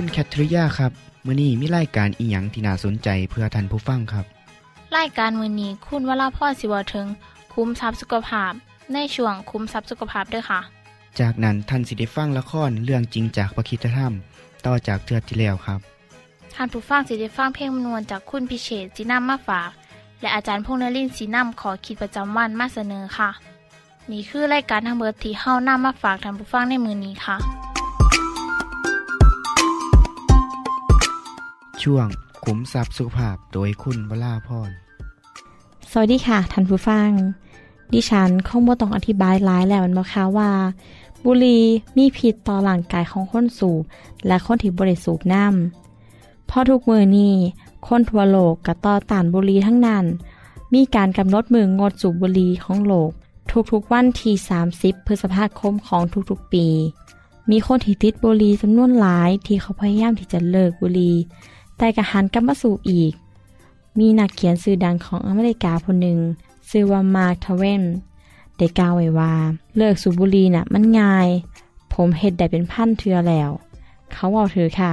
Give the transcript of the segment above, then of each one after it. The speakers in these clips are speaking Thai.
คุณแคทริยาครับมื้อนี้มีรายการอีหยังที่น่าสนใจเพื่อท่านผู้ฟังครับรายการมือนี้คุณวราพ่อสิวถึง คุ้มทรัพย์สุขภาพ ในช่วงคุ้มทรัพย์สุขภาพด้วยค่ะ จากนั้นท่านสิได้ฟังละครเรื่องจริงจากประคีตธรรม ต่อจากเทือกที่แล้วครับท่านผู้ฟังสิได้ฟังเพลงมนวนจากคุณพิเชษจีนัมมาฝาก และอาจารย์พงษ์นรินทร์สีนัมขอขีดประจำวันมาเสนอค่ะ นี่คือรายการทางเบอร์ที่เฮ้านํมาฝากท่านผู้ฟังในมือนี้ค่ะ ช่วงขุมทรัพย์สุขภาพโดยคุณวราพร สวัสดีค่ะท่านผู้ฟัง ดิฉันคงบ่ต้องอธิบายหลายแล้วมันบ่คะว่า บุหรี่มีพิษต่อร่างกายของคนสูบ และคนที่บริสูบน้ำเพราะทุกมือนี้คนทั่วโลกกระต่อต้านบุหรี่ทั้งนั้น มีการกำหนดมืองดสูบบุหรี่ของโลก ทุกๆวันที่ 30 พฤษภาคมของทุกๆปี มีคนที่ติดบุหรี่จำนวนหลายที่เขาพยายามที่จะเลิกบุหรี่ แต่กระหันกลับมาสูบอีก มีนักเขียนสื่อดังของอเมริกาคนหนึ่งชื่อว่ามาร์คทเวนได้กล่าวไว้ว่า เลิกสูบบุหรี่น่ะ มันง่าย ผมเฮ็ดได้เป็นพันเทือแล้ว เขาบอกถือค่ะ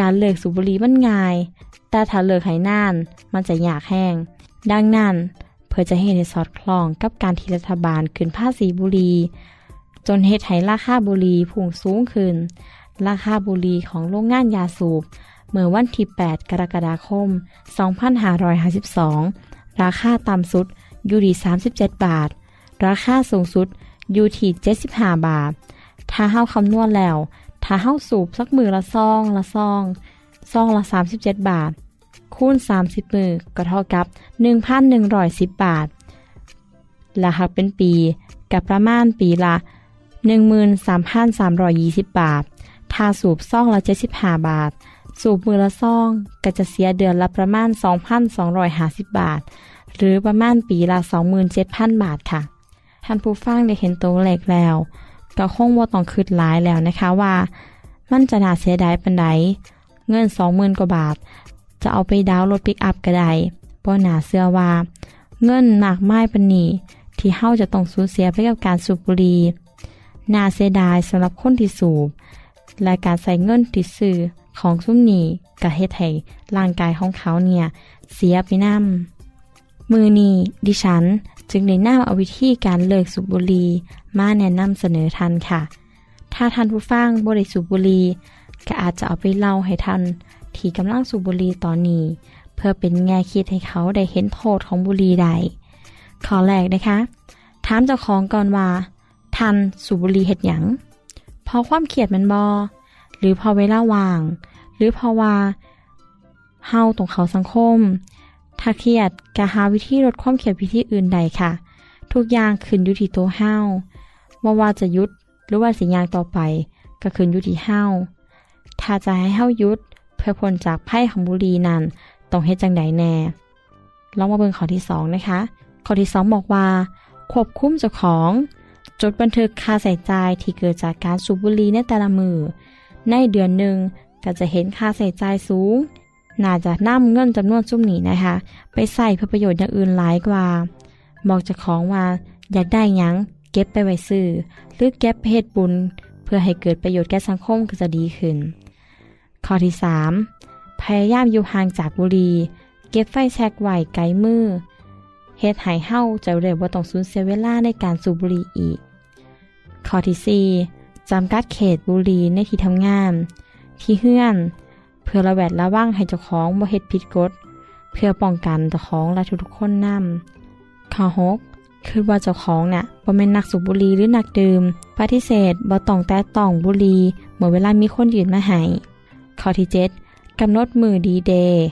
การเลิกสูบบุหรี่มันง่าย แต่ถ้าเลิกให้นานมันจะยากแห้ง ดังนั้น เพื่อจะให้ในสอดคล้องกับการที่รัฐบาลขึ้นภาษีบุหรี่จนเฮ็ดให้ราคาบุหรี่พุ่งสูงขึ้น ราคาบุหรี่ของโรงงานยาสูบ เมื่อวันที่ 8 กรกฎาคม 2552 ราคาต่ำสุดอยู่ที่37 บาท ราคาสูงสุดอยู่ที่75 บาท ถ้าเฮาคำนวณแล้ว ถ้าเฮาสูบสักมือละซองละซองซองละ 37 บาท คูณ 30 มือก็เท่ากับ 1,110 บาท และหากเป็นปีกับประมาณปีละ 13,320 บาท ถ้าสูบซองละ 75 บาท สูบมือละซองก็จะเสียเดือนละประมาณ 2,250 บาท หรือประมาณปีละ 27,000 บาทค่ะ ท่านผู้ฟังได้เห็นตัวเลขแล้ว ก็คงว่าต้องคืดหลายแล้วนะคะว่า มันจะน่าเสียดายปันใดเงิน 20,000 กว่าบาท จะเอาไปดาวน์รถปิกอัพก็ได้เพราะน่าเชื่อว่า เงินมากไมายปันนีที่เฮาจะต้องสูญเสียไปกับการสูบบุหรี่น่าเสียดายสำหรับคนที่สูบและการใส่เงินติดซื้อ ของซุ้มนี้กับเฮ็ดให้ร่างกายของเขาเนี่ย เสียไปนำมือนี้ดิฉันจึงได้นำเอาวิธีการเลิกสูบบุหรี่มาแนะนำเสนอทันค่ะ ถ้าท่านผู้ฟังบ่ได้สูบบุหรี่ก็อาจจะเอาไปเล่าให้ท่านที่กำลังสูบบุหรี่ตอนนี้ เพื่อเป็นแง่คิดให้เขาได้เห็นโทษของบุหรี่ใดข้อแรกนะคะ ถามเจ้าของก่อนว่าท่านสูบบุหรี่เฮ็ดหยังพราะความเครียดมันบอ หรือพอเวลาว่าง หรือพราะว่าเฮาตรงเขาสังคม ถ้าเครียดก็หาวิธีลดความเครียดวิธีอื่นใดค่ะ ทุกอย่างขึ้นอยู่ที่ตัวเฮาว่าว่าจะยุดหรือว่าสิยางต่อไปก็ขึ้นอยู่ที่เฮาถ้าจะให้เฮายุดเพื่อพ้นจากไพ่ของบุรีนั้นต้องเฮ็ดจังใดแน่ลองมาเบิ่งข้อที่สองนะคะข้อที่สองบอกว่า ควบคุมเจ้าของ จดบันทึกค่าใส่จ่ายที่เกิดจากการสูบบุหรี่ในแต่ละมือ ในเดือนหนึ่งก็จะเห็นค่าใส่ใจสูง น่าจะนำเงินจำนวนจุ่มนี้นะคะ ไปใส่เพื่อประโยชน์อย่างอื่นหลายกว่า บอกจ้าของว่าอยากได้ยังเก็บไปไว้ซื้อหรือเก็บไปเฮ็ดบุญ เพื่อให้เกิดประโยชน์แก่สังคมก็จะดีขึ้น ข้อที่ 3. พยายามอยู่ห่างจากบุหรี่เก็บไฟแช็กไว้ไกลมือเฮ็ดให้เฮาจะเร็วว่าต้องสูญเสียเวลาในการสูบบุหรี่อีก ข้อที่ 4. จำกัดเขตบุหรีในที่ทำงาน ที่เฮื่อน เพื่อระแวดระวังให้เจ้าของบ่เฮ็ดผิดกฎ เพื่อป้องกันเจ้าของและทุกๆคนนำข้อ6คือว่าเจ้าของเนี่ยบ่แม่นนักสูบบุหรี่หรือนักดื่ม ปฏิเสธบ่ต้องแตะต้องบุหรี่เมื่อเวลามีคนยืนมาให้ข้อที่7กำหนดมือดีเดย์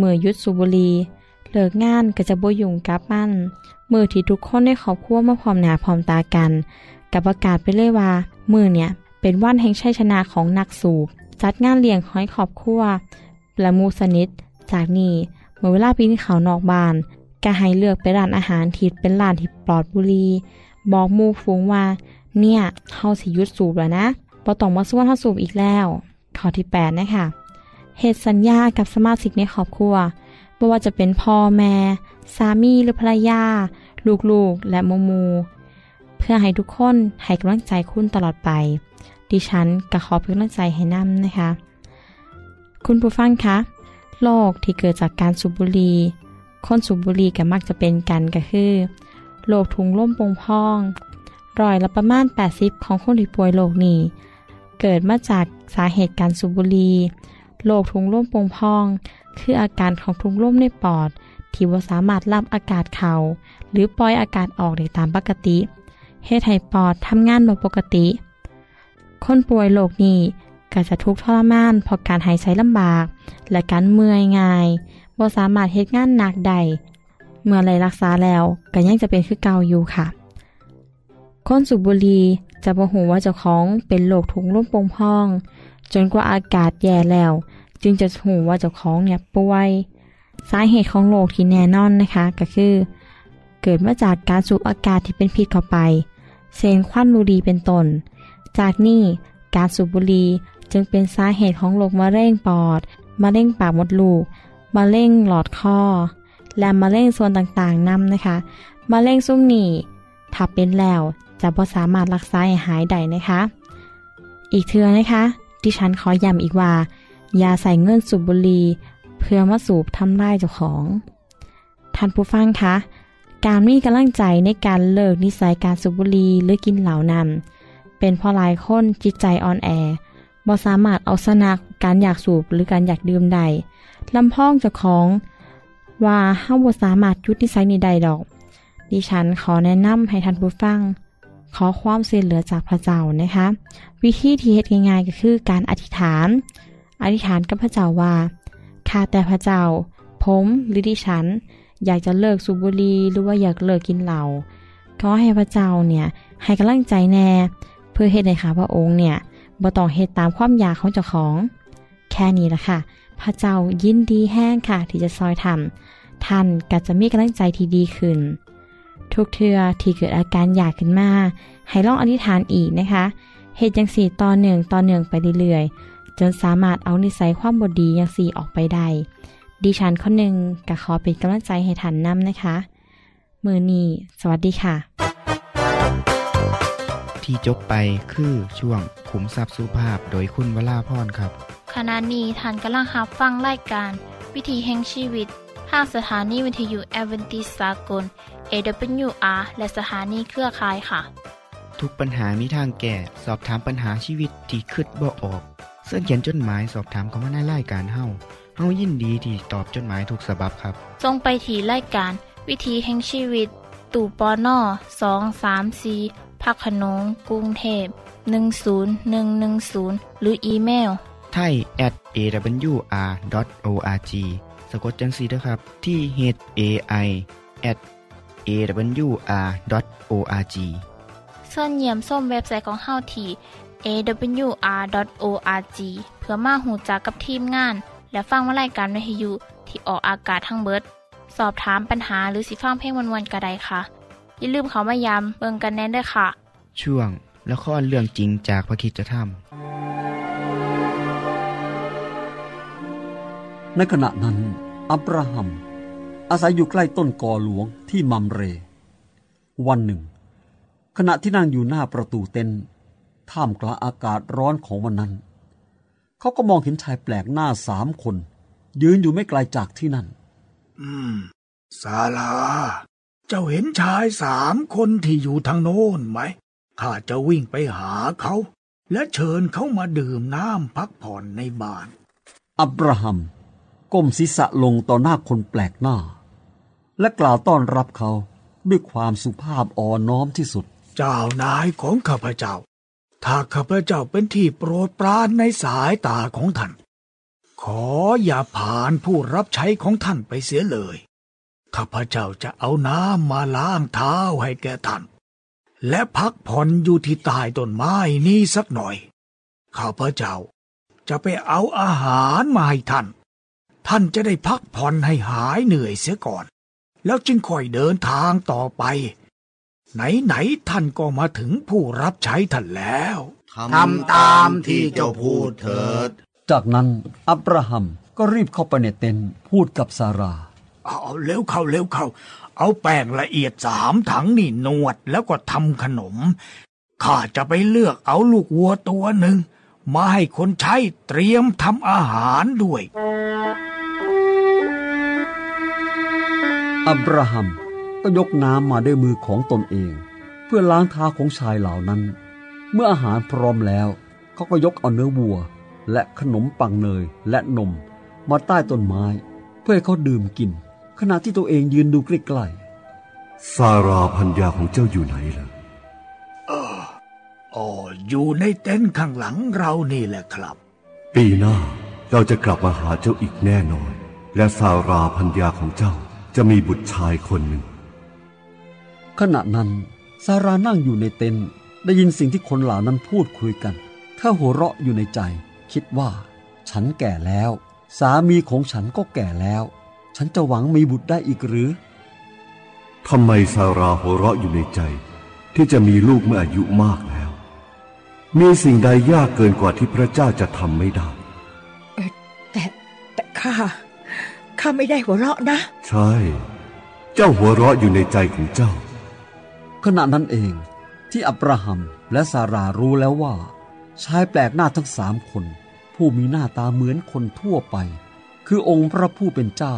มือยุดสูบบุหรี่เลิกงานก็จะบ่ยุ่งกับมันมือที่ทุกคนในครอบครัวมาพร้อมหน้าพร้อมตากัน กับประกาศไปเลยว่า มือเนี่ย เป็นวันแห่งชัยชนะของนักสูบ จัดงานเลี้ยงห้อยขอบครัวและมูสนิทจากนี้เมื่อเวลาปีนเขานอกบ้านก็ให้เลือกไปร้านอาหารที่เป็นร้านที่ปลอดบุหรี่บอกมู่ฝูงว่า เนี่ยเฮาสิยุดสูบแล้วนะบ่ต้องมาส่วนเฮาสูบอีกแล้ว ข้อที่8นะคะเหตุสัญญากับสมาชิกในครอบครัวไม่ว่าจะเป็นพ่อแม่ สามีหรือภรรยา ลูกๆ และโมมู เพื่อให้ทุกคนให้กำลังใจคุณตลอดไป ดิฉันก็ขอเป็นกำลังใจให้นำนะคะ คุณผู้ฟังคะโรคที่เกิดจากการสูบบุหรี่คนสูบบุหรี่ก็มักจะเป็นกันก็คือโรคถุงลมโป่งพองรอยละประมาณ 80 ของคนที่ป่วยโรคนี้ เกิดมาจากสาเหตุการสูบบุหรี่โรคถุงลมโป่งพอง คืออาการของถุงลมในปอด ที่บ่สามารถรับอากาศเข้าหรือปล่อยอากาศออกได้ตามปกติ เฮ็ดให้ปอดทำงานบ่ปกติ คนป่วยโรคนี้ก็จะทุกข์ทรมานเพราะการหายใจลำบาก และการเมื่อยง่ายบ่สามารถเฮ็ดงานหนักได้เมื่อไรรักษาแล้วก็ยังจะเป็นคือเก่าอยู่ค่ะ คนสูบบุหรี่จะบ่ฮู้ว่าเจ้าของเป็นโรคถุงลมโป่งพอง จนกว่าอากาศแย่แล้ว จึงจะหูว่าเจ้าของเนี่ยป่วย สาเหตุของโรคที่แน่นอนนะคะก็คือ เกิดมาจากการสูบอากาศที่เป็นพิษเข้าไป เซนควันบุหรี่เป็นต้น จากนี้การสูบบุหรี่จึงเป็นสาเหตุของโรคมะเร็งปอด มะเร็งปากมดลูก มะเร็งหลอดคอ และมะเร็งส่วนต่างๆนำนะคะ มะเร็งซุ้มหนีถ้าเป็นแล้วจะบ่สามารถรักษาให้หายได้นะคะ อีกเทื่อนะคะดิฉันขอย้ำอีกว่า อย่าใส่เงินสูบบุหรี่เพื่อมาสูบทำลายเจ้าของ ท่านผู้ฟังคะ การมีกำลังใจในการเลิกนิสัยการสูบบุหรี่หรือกินเหล้านั้นเป็นเพราะหลายคนจิตใจอ่อนแอบ่สามารถเอาชนะการอยากสูบหรือการอยากดื่มได้ลำพ้องจ้าของว่าเฮาบ่สามารถยุดนิสัยนี้ได้ดอก ดิฉันขอแนะนำให้ท่านผู้ฟัง ขอความช่วยเหลือจากพระเจ้านะคะ วิธีที่เฮ็ดง่ายๆก็คือการอธิษฐาน อธิษฐานกับพระเจ้าว่าข้าแต่พระเจ้า ผมหรือดิฉัน อยากจะเลิกสูบบุหรี่หรือว่าอยากเลิกกินเหล้าขอให้พระเจ้าเนี่ยให้กำลังใจแน่ เพื่อเฮ็ดให้ข้าพระองค์เนี่ยบ่ต้องเฮ็ดตามความอยากของเจ้าของ แค่นี้ละค่ะ พระเจ้ายินดีแห้งค่ะ ที่จะซอยทำท่านก็จะมีกำลังใจที่ดีขึ้น ทุกเทือที่เกิดอาการอยากขึ้นมาให้ลองอธิษฐานอีกนะคะเหตุยังสี่ต่อหนึ่งต่อหนึ่งไปเรื่อยๆจนสามารถเอานิสัยความบดีอย่างสี่ออกไปได้ ดิฉันข้อหนึ่งก็ขอเป็นกำลังใจให้ท่านนำนะคะ มือนี้สวัสดีค่ะ ที่จบไปคือช่วงขุมทรัพย์สุภาพโดยคุณวราพรครับ ขณะนี้ท่านกำลังรับฟังรายการ วิถีแห่งชีวิตทางสถานีวิทยุแอเวนติสากล AWR และสถานีเครือข่ายค่ะ ทุกปัญหามีทางแก้สอบถามปัญหาชีวิตที่คืดบ่ออก เสื้อเขียนจดหมายสอบถามเขามาในรายการเฮา เฮายินดีที่ตอบจดหมายถูกฉบับครับ ทรงไปถีรายการ วิถีแห่งชีวิต ตู่ปอน่อสองสามสีพักขนงกรุงเทพ10110 หรืออีเมลไทย at awr.org สะกดจังสีนะครับ ที่ h a i at awr.org ส่วนเยี่ยมส้มเว็บไซต์ของเฮาที่ awr.org เพื่อมาหูจักกับทีมงาน และฟังวารายการวิทยุที่ออกอากาศทั้งเบิด สอบถามปัญหาหรือสิฟังเพลงวนๆกระไดค่ะ อย่าลืมเขามายามเบิงกันแน่นด้วยค่ะ ช่วงละครเรื่องจริงจากพระคริสตธรรมในขณะนั้น อับราฮัม อาศัยอยู่ใกล้ต้นกอหลวงที่มัมเร วันหนึ่ง ขณะที่นั่งอยู่หน้าประตูเต็นท์ท่ามกลางอากาศร้อนของวันนั้น เขาก็มองเห็นชายแปลกหน้าสามคน ยืนอยู่ไม่ไกลจากที่นั่น อืมศาลา เจ้าเห็นชายสามคนที่อยู่ทางโน้นไหมข้าจะวิ่งไปหาเขา และเชิญเขามาดื่มน้ำพักผ่อนในบ้าน อับราฮัม ก้มศีรษะลงต่อหน้าคนแปลกหน้า และกล่าวต้อนรับเขาด้วยความสุภาพอ่อนน้อมที่สุด เจ้านายของข้าพเจ้า ถ้าข้าพเจ้าเป็นที่โปรดปรานในสายตาของท่าน ขออย่าผ่านผู้รับใช้ของท่านไปเสียเลย ข้าพเจ้าจะเอาน้ำมาล้างเท้าให้แก่ท่าน และพักผ่อนอยู่ที่ใต้ต้นไม้นี้สักหน่อย ข้าพเจ้าจะไปเอาอาหารมาให้ท่าน ท่านจะได้พักผ่อนให้หายเหนื่อยเสียก่อน แล้วจึงค่อยเดินทางต่อไป ไหนๆท่านก็มาถึงผู้รับใช้ท่านแล้วทำตามที่เจ้าพูดเถิด จากนั้นอับราฮัมก็รีบเข้าไปในเต็นท์พูดกับซารา เอาเร็วเข้าเร็วเข้า เอาแป้งละเอียดสามถังนี่นวดแล้วก็ทำขนม ข้าจะไปเลือกเอาลูกวัวตัวหนึ่ง มาให้คนใช้เตรียมทำอาหารด้วย อับราฮัม ก็ยกน้ำมาด้วยมือของตนเอง เพื่อล้างเท้าของชายเหล่านั้น เมื่ออาหารพร้อมแล้วเขาก็ยกเอาเนื้อวัว และขนมปังเนยและนม มาใต้ต้นไม้ เพื่อให้เขาดื่มกิน ขณะที่ตัวเองยืนดูใกล้ซาราพันยาของเจ้าอยู่ไหนล่ะอ๋ออยู่ในเต็นท์ข้างหลังเรานี่แหละครับ ปีหน้าเราจะกลับมาหาเจ้าอีกแน่นอน และซาราพันยาของเจ้าจะมีบุตรชายคนหนึ่งๆ ขณะนั้นซารานั่งอยู่ในเต็นท์ได้ยินสิ่งที่คนเหล่านั้นพูดคุยกันเธอหัวเราะอยู่ในใจ คิดว่า ฉันแก่แล้ว สามีของฉันก็แก่แล้ว ฉันจะหวังมีบุตรได้อีกหรือทำไมซาราหัวเราะอยู่ในใจ ที่จะมีลูกเมื่ออายุมากแล้ว มีสิ่งใดยากเกินกว่าที่พระเจ้าจะทำไม่ได้แต่แต่ข้าข้าไม่ได้หัวเราะนะ ใช่ เจ้าหัวเราะอยู่ในใจของเจ้า ขณะนั้นเองที่อับราฮัมและซารารู้แล้วว่า ชายแปลกหน้าทั้งสามคน ผู้มีหน้าตาเหมือนคนทั่วไป คือองค์พระผู้เป็นเจ้า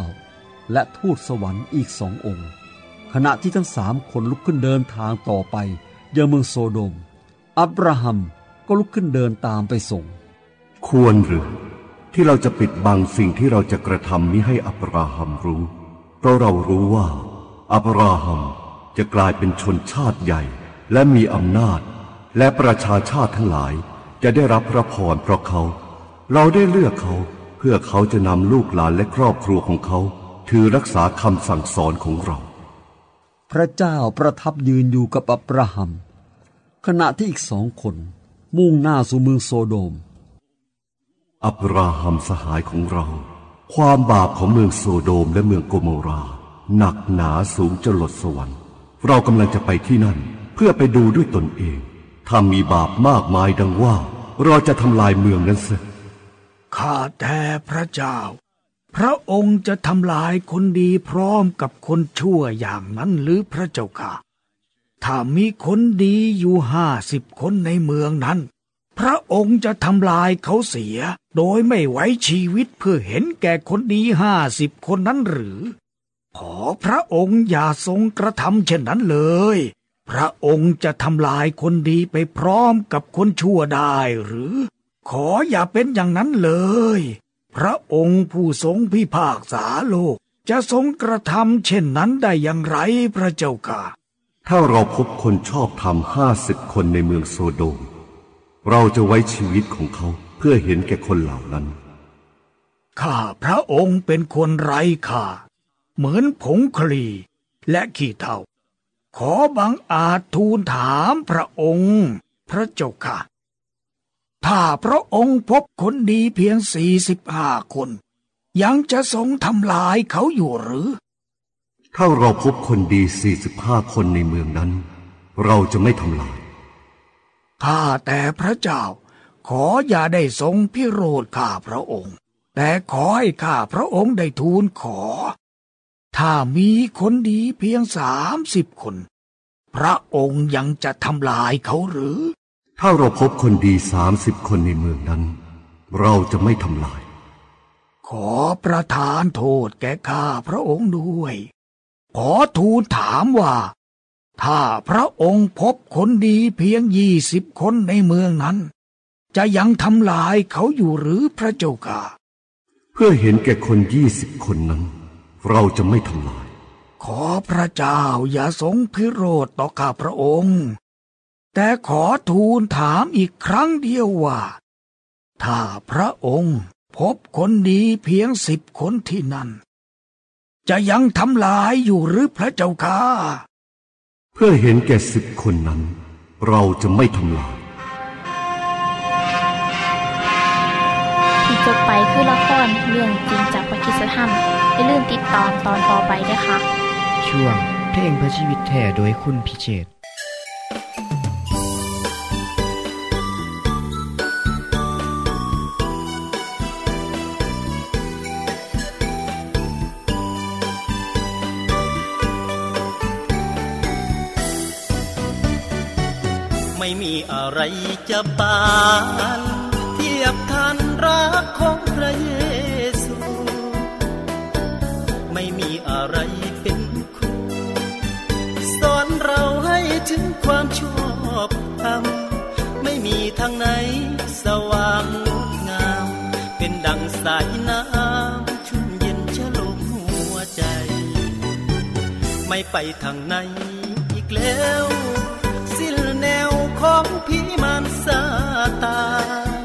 และทูตสวรรค์อีกสององค์ ขณะที่ทั้งสามคนลุกขึ้นเดินทางต่อไปยังเมืองโซโดม อับราฮัมก็ลุกขึ้นเดินตามไปส่ง ควรหรือ ที่เราจะปิดบังสิ่งที่เราจะกระทำนี้ให้อับราฮัมรู้ เพราะเรารู้ว่า อับราฮัม จะกลายเป็นชนชาติใหญ่และมีอำนาจ และประชาชาติทั้งหลายจะได้รับพระพรเพราะเขา เราได้เลือกเขาเพื่อเขาจะนำลูกหลานและครอบครัวของเขา ถือรักษาคำสั่งสอนของเรา พระเจ้าประทับยืนอยู่กับอับราฮัม ขณะที่อีกสองคน มุ่งหน้าสู่เมืองโซโดม อับราฮัมสหายของเรา ความบาปของเมืองโซโดมและเมืองโกโมรา หนักหนาสูงจรดสวรรค์ เรากำลังจะไปที่นั่น เพื่อไปดูด้วยตนเอง ถ้ามีบาปมากมายดังว่า เราจะทำลายเมืองนั้นเสียข้าแต่พระเจ้า พระองค์จะทำลายคนดีพร้อมกับคนชั่วอย่างนั้นหรือพระเจ้าค่ะ ถ้ามีคนดีอยู่ห้าสิบคนในเมืองนั้น พระองค์จะทำลายเขาเสีย โดยไม่ไว้ชีวิตเพื่อเห็นแก่คนดีห้าสิบคนนั้นหรือ ขอพระองค์อย่าทรงกระทำเช่นนั้นเลย พระองค์จะทำลายคนดีไปพร้อมกับคนชั่วได้หรือ ขออย่าเป็นอย่างนั้นเลย พระองค์ผู้ทรงพิพากษาโลก จะทรงกระทำเช่นนั้นได้อย่างไรพระเจ้าค่ะถ้าเราพบคนชอบธรรมห้าสิบคนในเมืองโซโดม เราจะไว้ชีวิตของเขาเพื่อเห็นแก่คนเหล่านั้น ข้าพระองค์เป็นคนไร้ค่า เหมือนผงคลีและขี้เถ้าขอบังอาจทูลถามพระองค์ พระเจ้าค่ะ ถ้าพระองค์พบคนดีเพียงสี่สิบห้าคน ยังจะทรงทำลายเขาอยู่หรือ ถ้าเราพบคนดี45คนในเมืองนั้น เราจะไม่ทำลายข้าแต่พระเจ้า ขออย่าได้ทรงพิโรธข้าพระองค์ แต่ขอให้ข้าพระองค์ได้ทูลขอ ถ้ามีคนดีเพียงสามสิบคน พระองค์ยังจะทำลายเขาหรือ ถ้าเราพบคนดี30คนในเมืองนั้น เราจะไม่ทำลาย ขอประทานโทษแก่ข้าพระองค์ด้วย ขอทูลถามว่า ถ้าพระองค์พบคนดีเพียงยี่สิบคนในเมืองนั้น จะยังทำลายเขาอยู่หรือพระเจ้าค่ะพื่อเห็นแก่คนยี่สิบคนนั้น เราจะไม่ทำลาย ขอพระเจ้าอย่าทรงพิโรธต่อข้าพระองค์ แต่ขอทูลถามอีกครั้งเดียวว่า ถ้าพระองค์พบคนดีเพียงสิบคนที่นั่น จะยังทำลายอยู่หรือพระเจ้าค่ะเพื่อเห็นแก่สิบคนนั้น เราจะไม่ทำลายที่จบไปคือละครเรื่องจริงจากประคิสธรรม อย่าลืมติดตามตอนต่อไปด้วยค่ะ ช่วงเพลงพระชีวิตแท่โดยคุณพิเชษไม่มีอะไรจะปาน เทียบทันรัก ถึงความชอบธรรมไม่มีทางไหนสว่างงดงาม เป็นดังสายน้ำชุ่มเย็นชโลมหัวใจ ไม่ไปทางไหนอีกแล้ว สิ้นแนวของผีมารซาตาน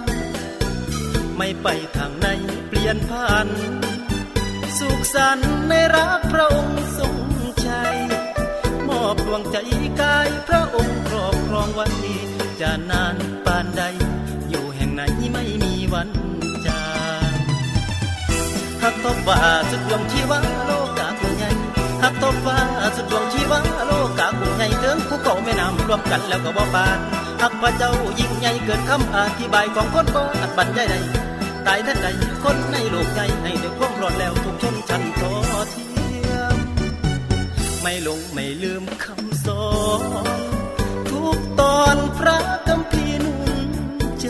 ไม่ไปทางไหนเปลี่ยนผ่านสุขสันต์ในรักพระองค์ทรง อบดวงใจกาย พระองค์ครอบครองไว้จะนานปานใด อยู่แห่งไหนไม่มีวันจางหักตบว่าสุดดวงชีวะโลกาคุณใหญ่หักตบว่าสุดดวงชีวะโลกาคุณใหญ่เถิงภูเขาแม่น้ำรวมกันแล้วก็บ่ปานหักพระเจ้ายิ่งใหญ่เกิดคำอธิบายของคนบ่อัดบรรยายใดตายท่านใดคนในโลกใหญ่ให้ด้วยความรอดแล้วทุกชนชั้นทอทียม ไม่หลงไม่ลืมคำสอนทุกตอนพระคำพีนุนใจ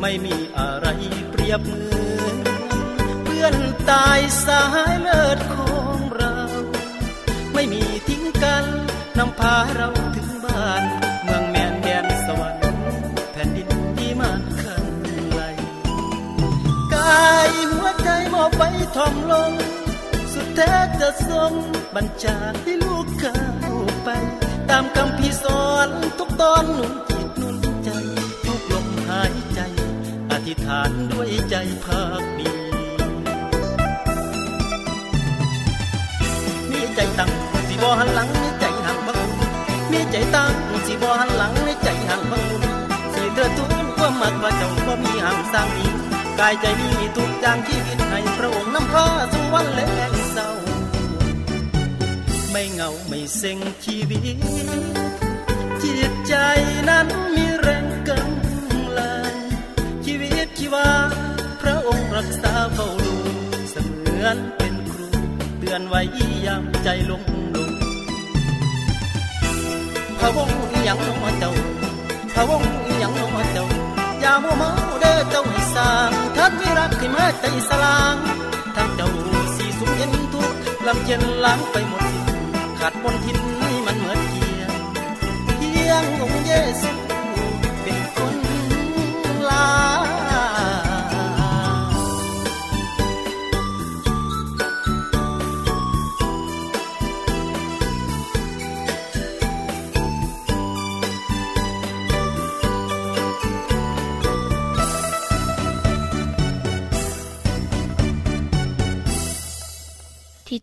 ไม่มีอะไรเปรียบเหมือนเพื่อนตายสายเลิศของเรา ไม่มีทิ้งกันนำพาเราถึงบ้าน เมืองแมนแดนสวรรค์แผ่นดินที่มันคันไหลกายหัวใจมอบไปทอมลง แท้จะทรงบัญชาให้ลูกเข้าไป ตามคำพี่สอนทุกตอนหนุนจิตหนุนใจทุกลมหายใจ อธิษฐานด้วยใจภาคดีมีใจตั้งสิบ่หันหลังในใจห่างบังมีใจตั้งสิบ่หันหลังในใจห่างบังสิเดือทุนความมักว่าเจ้าบ่มีห่างสร้างนี้กายใจนี้ทุกอย่างชีวิตให้พระองค์นำพาสู่วันแลงเศร้า ไม่เหงาไม่เซ็งชีวิต จิตใจนั้นมีแรงกำลังชีวิตชีวา พระองค์รักษาเฝ้าดูเสมือนเป็นครู เตือนไว้ยามใจลงลงพระวงอีหยังน้อเจ้าพระวงอีหยังน้อเจ้าอย่ามัวเมาเด้อเจ้าให้สร้างท่านมีรักให้มาใจสลางทั้งเจ้าสีสุขเย็นทุกลำเย็นล้างไปหมด สิ้นขาดบนทินมันเหมือนเกียงเพียงองค์เยซูเป็นคนลา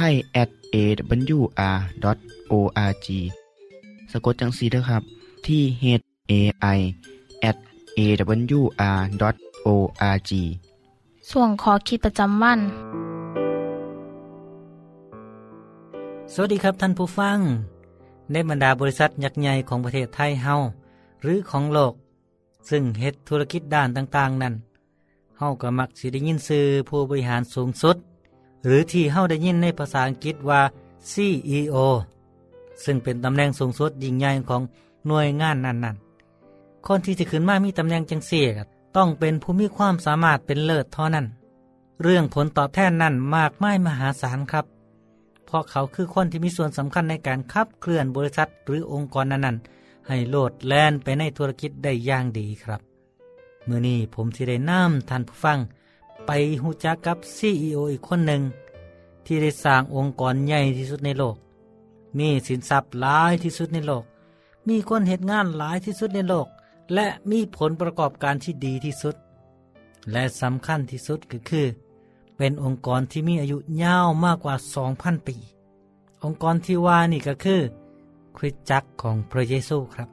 ไทย at awr.org สะกดจังสีนะครับ ที่ h a i at awr.org ส่วนขอคิดประจำวัน สวัสดีครับท่านผู้ฟัง ในบรรดาบริษัทยักษ์ใหญ่ของประเทศไทยเฮาหรือของโลก ซึ่งเฮ็ดธุรกิจด้านต่าง ๆ นั้นเฮาก็มักสิได้ยินชื่อผู้บริหารสูงสุด หรือที่เฮาได้ยินในภาษาอังกฤษว่า CEO ซึ่งเป็นตำแหน่งสูงสุดยิ่งใหญ่ของหน่วยงานนั้นๆ คนที่จะขึ้นมามีตำแหน่งจังซี่ก็ต้องเป็นผู้มีความสามารถเป็นเลิศเท่านั้น เรื่องผลตอบแทนนั้นมากมายมหาศาลครับ เพราะเขาคือคนที่มีส่วนสำคัญในการขับเคลื่อนบริษัทหรือองค์กรนั้นๆ ให้โลดแล่นไปในธุรกิจได้อย่างดีครับเมื่อนี้ผมที่ได้นำท่านผู้ฟัง ไปหูจักกับ CEO อีกคนหนึ่ง ที่ได้สร้างองค์กรใหญ่ที่สุดในโลก มีสินทรัพย์หลายที่สุดในโลก มีคนเหตุงานหลายที่สุดในโลก และมีผลประกอบการที่ดีที่สุด และสำคัญที่สุดก็คือ เป็นองค์กรที่มีอายุยาวมากกว่า 2,000 ปี องค์กรที่ว่านี่ก็คือ คริสตจักรของพระเยซูครับ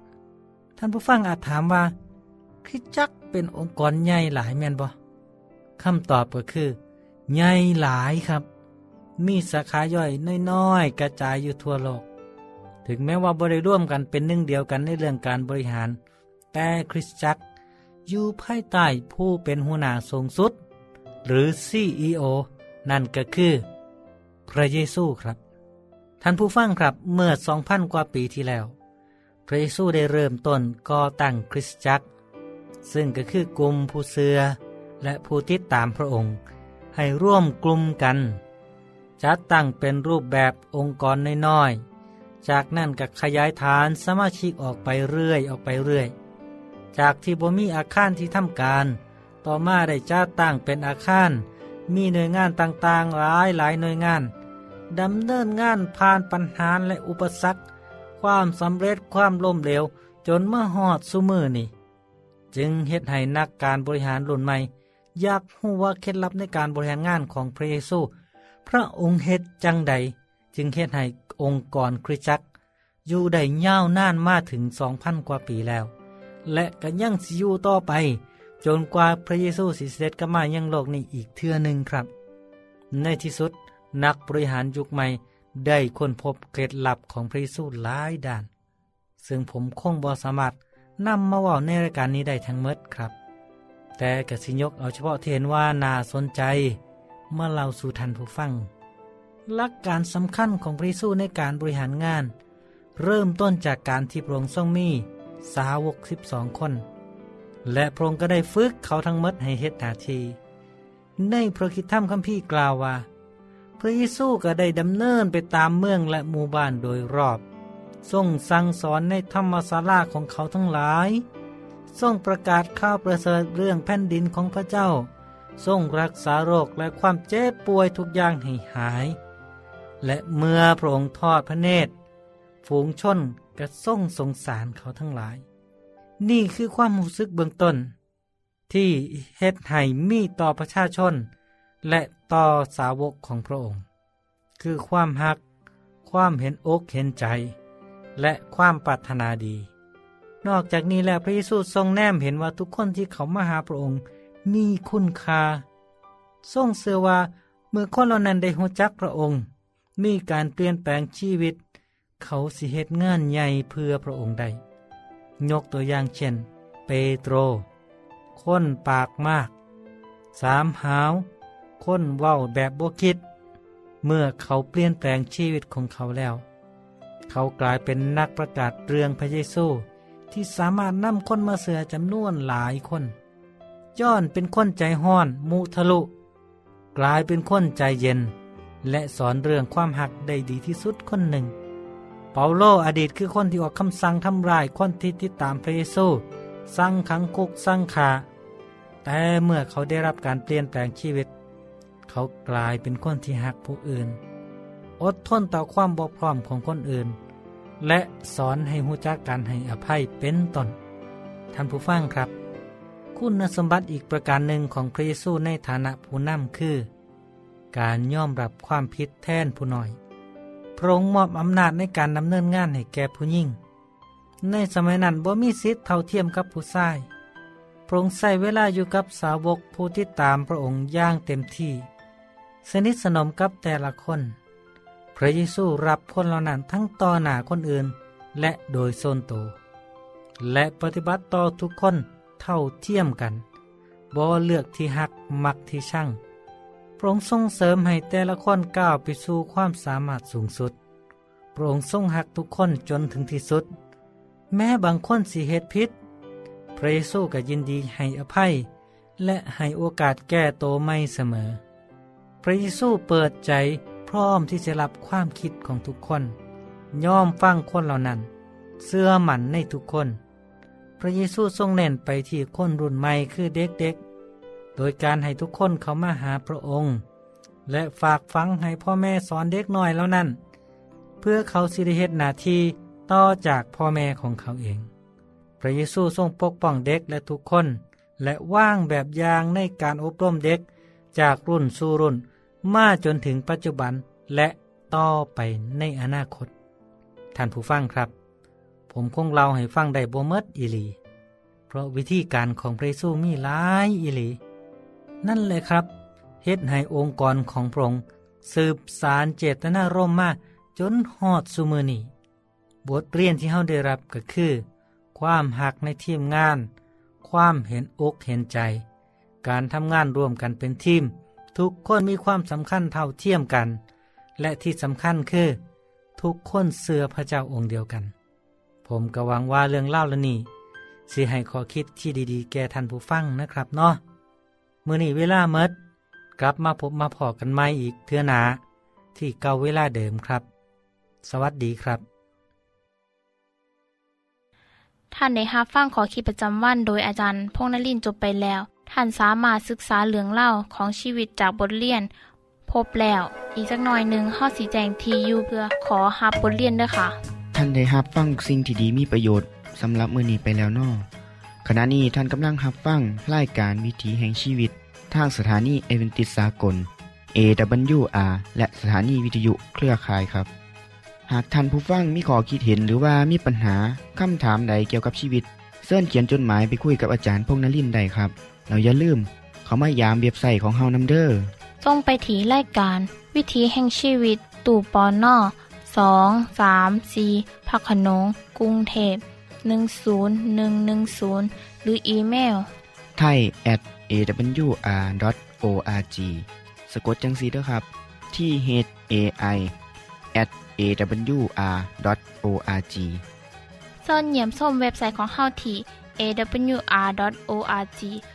ท่านผู้ฟังอาจถามว่า คริสตจักรเป็นองค์กรใหญ่หลายแม่นบ่ คำตอบก็คือใหญ่หลายครับ มีสาขาย่อยน้อยๆกระจายอยู่ทั่วโลก ถึงแม้ว่าบริร่วมกันเป็นหนึ่งเดียวกันในเรื่องการบริหาร แต่คริสตจักรอยู่ภายใต้ผู้เป็นหัวหน้าสูงสุด หรือ CEO นั่นก็คือ พระเยซูครับ ท่านผู้ฟังครับเมื่อ 2,000 กว่าปีที่แล้ว พระเยซูได้เริ่มต้นก่อตั้งคริสตจักร ซึ่งก็คือกลุ่มผู้เสือ และผู้ติดตามพระองค์ ให้ร่วมกลุ่มกัน จัดตั้งเป็นรูปแบบองค์กรน้อยๆ จากนั้นก็ขยายฐานสมาชิกออกไปเรื่อยออกไปเรื่อย จากที่บ่มีอาคารที่ทำการ ต่อมาได้จัดตั้งเป็นอาคาร มีหน่วยงานต่างๆ หลายหลายหน่วยงานดำเนินงานผ่านปัญหาและอุปสรรค ความสำเร็จความล้มเหลวจนเมื่อหอดสุมือนี่ จึงเฮ็ดให้นักการบริหารรุ่นใหม่ อยากรู้ว่าเคล็ดลับในการบริหารงานของพระเยซู พระองค์เฮ็ดจังใด จึงเฮ็ดให้องค์กรคริสตจักร อยู่ได้ยาวนานมาถึง2,000กว่าปีแล้ว และก็ยังสิอยู่ต่อไป จนกว่าพระเยซูสิเสด็จกลับมายังโลกนี้อีกเทื่อหนึ่งครับ ในที่สุดนักบริหารยุคใหม่ได้ค้นพบเคล็ดลับของพระเยซูหลายด้าน ซึ่งผมคงบ่สามารถนำมาว่าในรายการนี้ได้ทั้งหมดครับ แต่กสิยกเอาเฉพาะที่เห็นว่าน่าสนใจ เมื่อเราสู่ทันผู้ฟังหลักการสำคัญของพระเยซูในการบริหารงาน เริ่มต้นจากการที่พระองค์ทรงมีสาวก12คน และพระองค์ก็ได้ฝึกเขาทั้งหมดให้เฮ็ดหน้าที่ในพระคิดธรรมคัมภีร์กล่าวว่า พระเยซูก็ได้ดำเนินไปตามเมืองและหมู่บ้านโดยรอบ ทรงสั่งสอนในธรรมศาลาของเขาทั้งหลาย ทรงประกาศข่าวประเสริฐเรื่องแผ่นดินของพระเจ้า ทรงรักษาโรคและความเจ็บป่วยทุกอย่างให้หาย และเมื่อพระองค์ทอดพระเนตร ฝูงชนก็ทรงสงสารเขาทั้งหลาย นี่คือความรู้สึกเบื้องต้น ที่เฮ็ดให้มีต่อประชาชน และต่อสาวกของพระองค์ คือความหัก ความเห็นอกเห็นใจ และความปรารถนาดี นอกจากนี้แล้วพระเยซูทรงแนมเห็นว่าทุกคนที่เขามาหาพระองค์มีคุณค่าทรงเสื่อว่าเมื่อคนเหล่านั้นได้หูจักพระองค์ มีการเปลี่ยนแปลงชีวิต เขาสิเหตุงานใหญ่เพื่อพระองค์ได้ยกตัวอย่างเช่น เปโตร คนปากมาก สามหาว คนเว้าแบบบวคิด เมื่อเขาเปลี่ยนแปลงชีวิตของเขาแล้ว เขากลายเป็นนักประกาศเรื่องพระเยซู ที่สามารถนำคนมาเสือจำนวนหลายคน ย้อนเป็นคนใจห้อน มุทะลุ กลายเป็นคนใจเย็น และสอนเรื่องความหักได้ดีที่สุดคนหนึ่ง เปาโลอดีตคือคนที่ออกคำสั่งทำลายคนที่ติดตามพระเยซูสั่งขังคุกสั่งขาแต่เมื่อเขาได้รับการเปลี่ยนแปลงชีวิต เขากลายเป็นคนที่หักผู้อื่น อดทนต่อความบกพร่องของคนอื่น และสอนให้หูจักการให้อภัยเป็นต้นท่านผู้ฟังครับ คุณสมบัติอีกประการหนึ่งของพระเยซูในฐานะผู้นำคือ การยอมรับความผิดแทนผู้น้อย พระองค์มอบอำนาจในการดำเนินงานให้แก่ผู้ยิ่ง ในสมัยนั้นบ่มีสิทธิ์เท่าเทียมกับผู้ชาย พระองค์ใช้เวลาอยู่กับสาวกผู้ที่ตามพระองค์อย่างเต็มที่ สนิทสนมกับแต่ละคน พระเยซูรับคนเหล่านั้นทั้งต่อหน้าคนอื่น และโดยโซนโต และปฏิบัติต่อทุกคนเท่าเทียมกันบ่เลือกที่หักมักที่ช่างพระองค์ทรงเสริมให้แต่ละคนก้าวไปสู่ความสามารถสูงสุด พระองค์ทรงหักทุกคนจนถึงที่สุด แม้บางคนสิเหตุพิษ พระเยซูก็ยินดีให้อภัย และให้โอกาสแก้โตไม่เสมอ พระเยซูเปิดใจ ร้อมที่จะรับความคิดของทุกคนยอมฟังคนเหล่านั้น เสื้อหมันในทุกคน พระเยซูทรงเน้นไปที่คนรุ่นใหม่คือเด็กๆ โดยการให้ทุกคนเขามาหาพระองค์ และฝากฟังให้พ่อแม่สอนเด็กน้อยแล้วนั้น เพื่อเขาสิริเหตุนาทีต่อจากพ่อแม่ของเขาเอง พระเยซูทรงปกป้องเด็กและทุกคน และว่างแบบอย่างในการอบรมเด็กจากรุ่นสู่รุ่น มาจนถึงปัจจุบันและต่อไปในอนาคต ท่านผู้ฟังครับ ผมคงเล่าให้ฟังได้บ่เมดอีหลี เพราะวิธีการของพระเยซูมีหลายอีหลี นั่นเลยครับเฮ็ดให้องค์กรของพระองค์สืบสารเจตนารมณ์มาจนหอดสุมือนีบทเรียนที่เฮาได้รับก็คือ ความหักในทีมงาน ความเห็นอกเห็นใจ การทำงานร่วมกันเป็นทีม ทุกคนมีความสำคัญเท่าเทียมกัน และที่สำคัญคือ ทุกคนเสือพระเจ้าองค์เดียวกัน ผมก็หวังว่าเรื่องเล่าละนี่สิให้ขอคิดที่ดีๆ แก่ท่านผู้ฟังนะครับเนาะมื่อนี้เวลาเมดกลับมาพบมาพอกันใหม่อีกเทื่อนา ที่เก่าเวลาเดิมครับ สวัสดีครับ ท่านในฮับฟังขอคิดประจำวันโดยอาจารย์พงนลินจบไปแล้ว ท่านสามารถศึกษาเหลืองเล่าของชีวิตจากบทเรียน พบแล้ว อีกสักหน่อยหนึ่งข้อสีแจงทียูเพื่อขอฮับบทเรียนด้วยค่ะ ท่านได้รับฟังสิ่งที่ดีมีประโยชน์สำหรับมือนีไปแล้วนอขณะนี้ท่านกำลังรับฟังรายการวิถีแห่งชีวิต ทางสถานีเอเวนติสากล AWR และสถานีวิทยุเครือข่ายครับ หากท่านผู้ฟังมีข้อคิดเห็นหรือว่ามีปัญหาคำถามใดเกี่ยวกับชีวิตเสินเขียนจดหมายไปคุยกับอาจารย์พงนลินได้ครับ เราอย่าลืม เขามายามเว็บไซต์ของเฮานัมเดอร์ส่งไปถีรายการ วิถีแห่งชีวิตตู่ปอนนอสองสามสีพักขนงกรุงเทพ10110 หรืออีเมลไทย at awr.org สะกดจังสีด้วยครับ ที่ h a i at awr.org ส่วนเหยี่ยมส้มเว็บไซต์ของเฮาที่ awr.org เ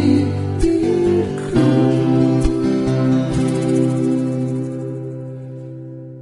ที่ใคร